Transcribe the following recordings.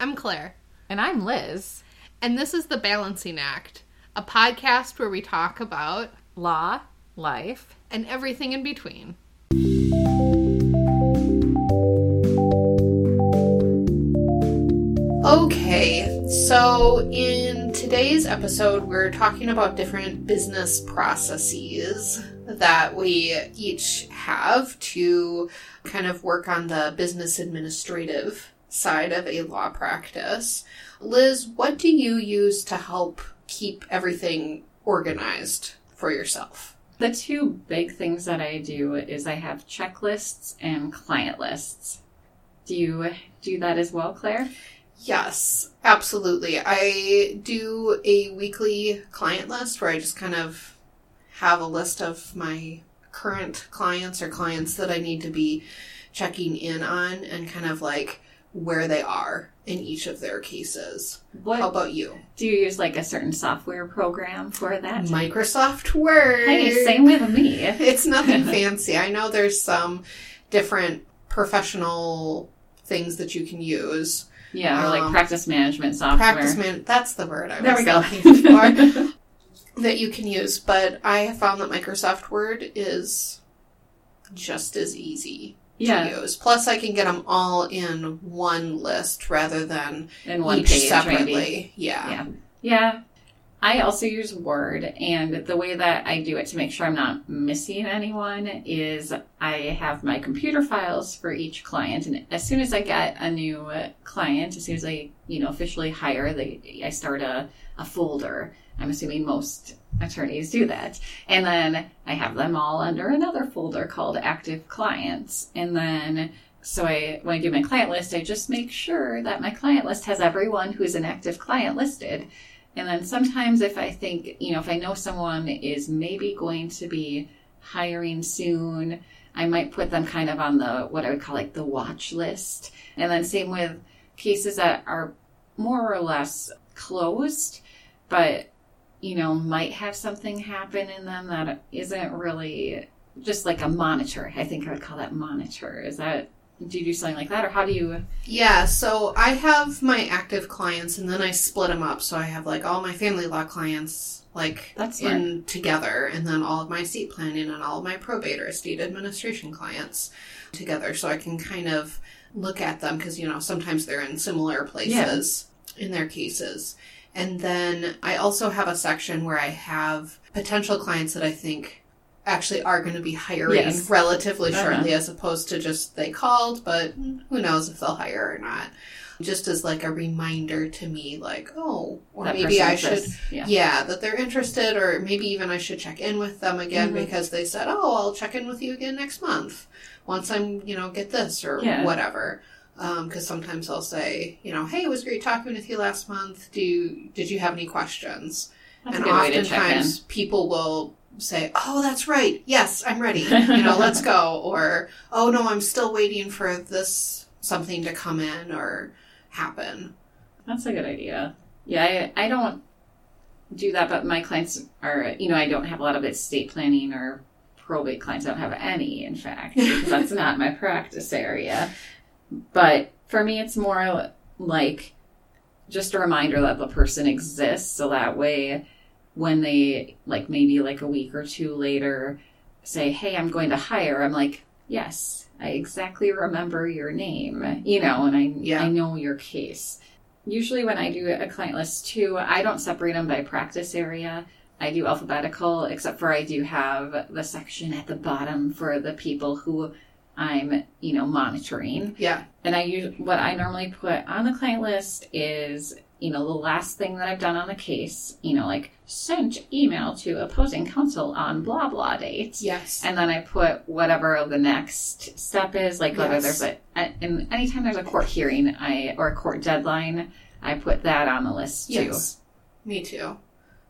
I'm Claire, And I'm Liz. and this is The Balancing Act, a podcast where we talk about Law, life. and everything in between. Okay, so in today's episode, we're talking about different business processes that we each have to kind of work on the business administrative side of a law practice. Liz, what do you use to help keep everything organized for yourself? The two big things that I do is I have checklists and client lists. Do you do that as well, Claire? Yes, absolutely. I do a weekly client list where I just kind of have a list of my current clients or clients that I need to be checking in on and kind of like where they are in each of their cases. What How about you? do you use like a certain software program for that? Microsoft Word. Hey, same with me. It's nothing fancy. I know there's some different professional things that you can use. Yeah, or like Um, practice management software. Practice man, that's the word I There was we go. looking for. that you can use, but I have found that Microsoft Word is just as easy yeah, to use. Plus, I can get them all in one list rather than in one each page separately. maybe. Yeah. Yeah. Yeah. I also use Word, and the way that I do it to make sure I'm not missing anyone is I have my computer files for each client, and as soon as I get a new client, as soon as I, you know, officially hire, they, I start a, a folder. I'm assuming most attorneys do that. And then I have them all under another folder called active clients. And then so I when I do my client list, I just make sure that my client list has everyone who's an active client listed. And then sometimes if I think, you know, if I know someone is maybe going to be hiring soon, I might put them kind of on the what I would call like the watch list. And then same with cases that are more or less closed, but you know, might have something happen in them that isn't really just like a monitor. I think I would call that monitor. Is that do you do something like that or how do you Yeah, so I have my active clients and then I split them up. So I have like all my family law clients like That's smart. in together and then all of my estate planning and all of my probate or estate administration clients together so I can kind of look at them because you know sometimes they're in similar places in their cases. And then I also have a section where I have potential clients that I think actually are going to be hiring Yes. relatively Uh-huh. shortly as opposed to just they called, but who knows if they'll hire or not. Just as like a reminder to me, like, oh, or that maybe I should. Yeah. yeah, that they're interested, or maybe even I should check in with them again Mhm. because they said, oh, I'll check in with you again next month once I'm, you know, get this or Yeah. whatever. Because sometimes they'll say, you know, hey, it was great talking with you last month. Do you, did you have any questions? That's and a good way to check in. oftentimes people will say, "Oh, that's right. Yes, I'm ready. You know, let's go." Or, "Oh no, I'm still waiting for this something to come in or happen." That's a good idea. Yeah, I, I don't do that, but my clients are, you know, I don't have a lot of estate planning or probate clients. I don't have any, in fact, because that's not my practice area. But for me, it's more like just a reminder that the person exists. So that way, when they, like maybe like a week or two later, say, Hey, I'm going to hire, I'm like, Yes, I exactly remember your name, you know, and I, Yeah. I know your case. Usually, when I do a client list too, I don't separate them by practice area. I do alphabetical, except for I do have the section at the bottom for the people who I'm, you know, monitoring. Yeah, And I use what I normally put on the client list is, you know, the last thing that I've done on the case, you know, like sent email to opposing counsel on blah blah dates. yes, And then I put whatever the next step is, like whether Yes. there's a, and anytime there's a court hearing, I or a court deadline, I put that on the list too. yes. Me too.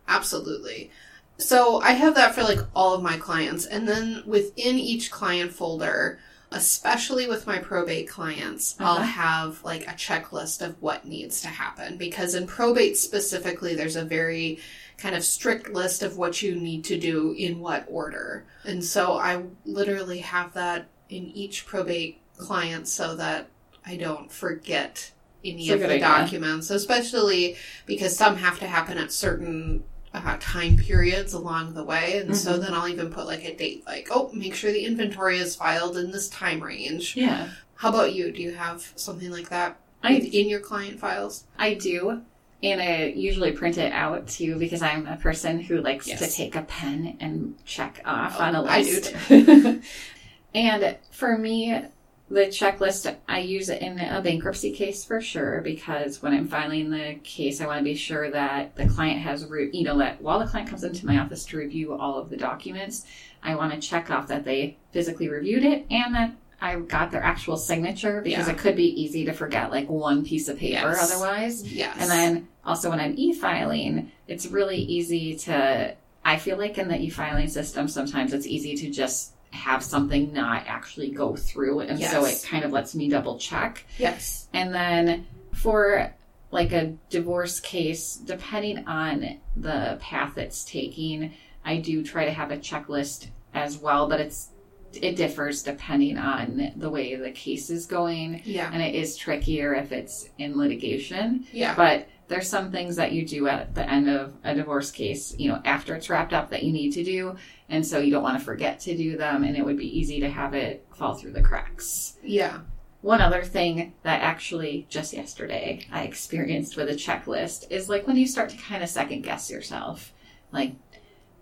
Absolutely. So I have that for like all of my clients, and then within each client folder. Especially with my probate clients, I'll Uh-huh. have like a checklist of what needs to happen because in probate specifically, there's a very kind of strict list of what you need to do in what order. And so I literally have that in each probate client so that I don't forget any of the idea. documents, especially because some have to happen at certain uh, time periods along the way. And so Mhm. then I'll even put like a date, like, oh, make sure the inventory is filed in this time range. Yeah. How about you? Do you have something like that I in your client files? I do. And I usually print it out too because I'm a person who likes Yes. to take a pen and check off Oh, on a I do list. and for me, the checklist, I use it in a bankruptcy case for sure because when I'm filing the case, I want to be sure that the client has, re- you know, that while the client comes into my office to review all of the documents, I want to check off that they physically reviewed it and that I got their actual signature because Yeah. it could be easy to forget like one piece of paper Yes. otherwise. Yes. And then also when I'm e-filing, it's really easy to I feel like in the e-filing system sometimes it's easy to just have something not actually go through and so it kind of lets me double check. yes. And then for like a divorce case, depending on the path it's taking, I do try to have a checklist as well, but it's it differs depending on the way the case is going. Yeah. And it is trickier if it's in litigation. Yeah. But there's some things that you do at the end of a divorce case, you know, after it's wrapped up that you need to do. And so you don't want to forget to do them. And it would be easy to have it fall through the cracks. Yeah. One other thing that actually just yesterday I experienced with a checklist is like when you start to kind of second guess yourself. Like,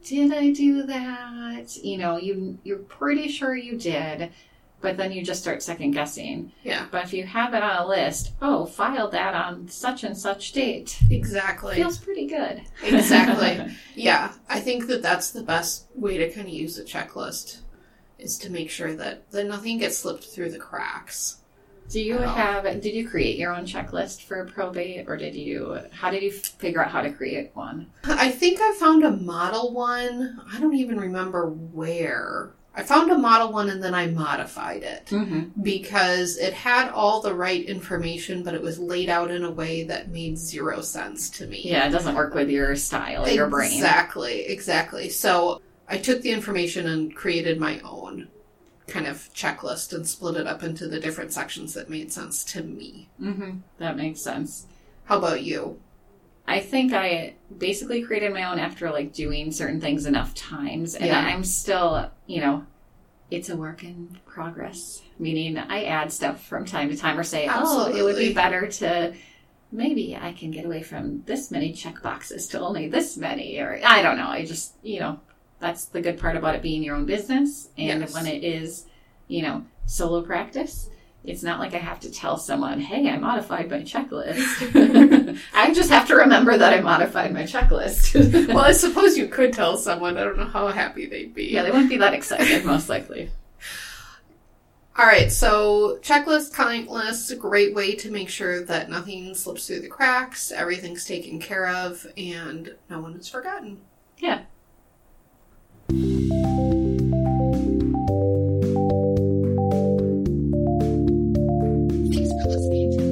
did I do that? You know, you you're pretty sure you did, but then you just start second guessing. Yeah. But if you have it on a list, oh, filed that on such and such date, Exactly. feels pretty good. Exactly. Yeah, I think that that's the best way to kind of use a checklist is to make sure that, that nothing gets slipped through the cracks. Do you have? Did you create your own checklist for probate, or did you? How did you figure out how to create one? I think I found a model one. I don't even remember where. I found a model one and then I modified it Mm-hmm. because it had all the right information, but it was laid out in a way that made zero sense to me. Yeah, it doesn't work with your style, your brain. Exactly, exactly. So I took the information and created my own kind of checklist and split it up into the different sections that made sense to me. Mm-hmm. That makes sense. How about you? I think I basically created my own after like doing certain things enough times, and Yeah. I'm still, you know, it's a work in progress. Meaning, I add stuff from time to time, or say, oh, it would be better to. Maybe I can get away from this many check boxes to only this many, or I don't know. I just, you know, that's the good part about it being your own business. And Yes. when it is, you know, solo practice, it's not like I have to tell someone, hey, I modified my checklist. I just have to remember that I modified my checklist. well, I suppose you could tell someone. I don't know how happy they'd be. yeah, they wouldn't be that excited, most likely. All right, so checklist, client list, a great way to make sure that nothing slips through the cracks, everything's taken care of, and no one is forgotten. Yeah, podcast.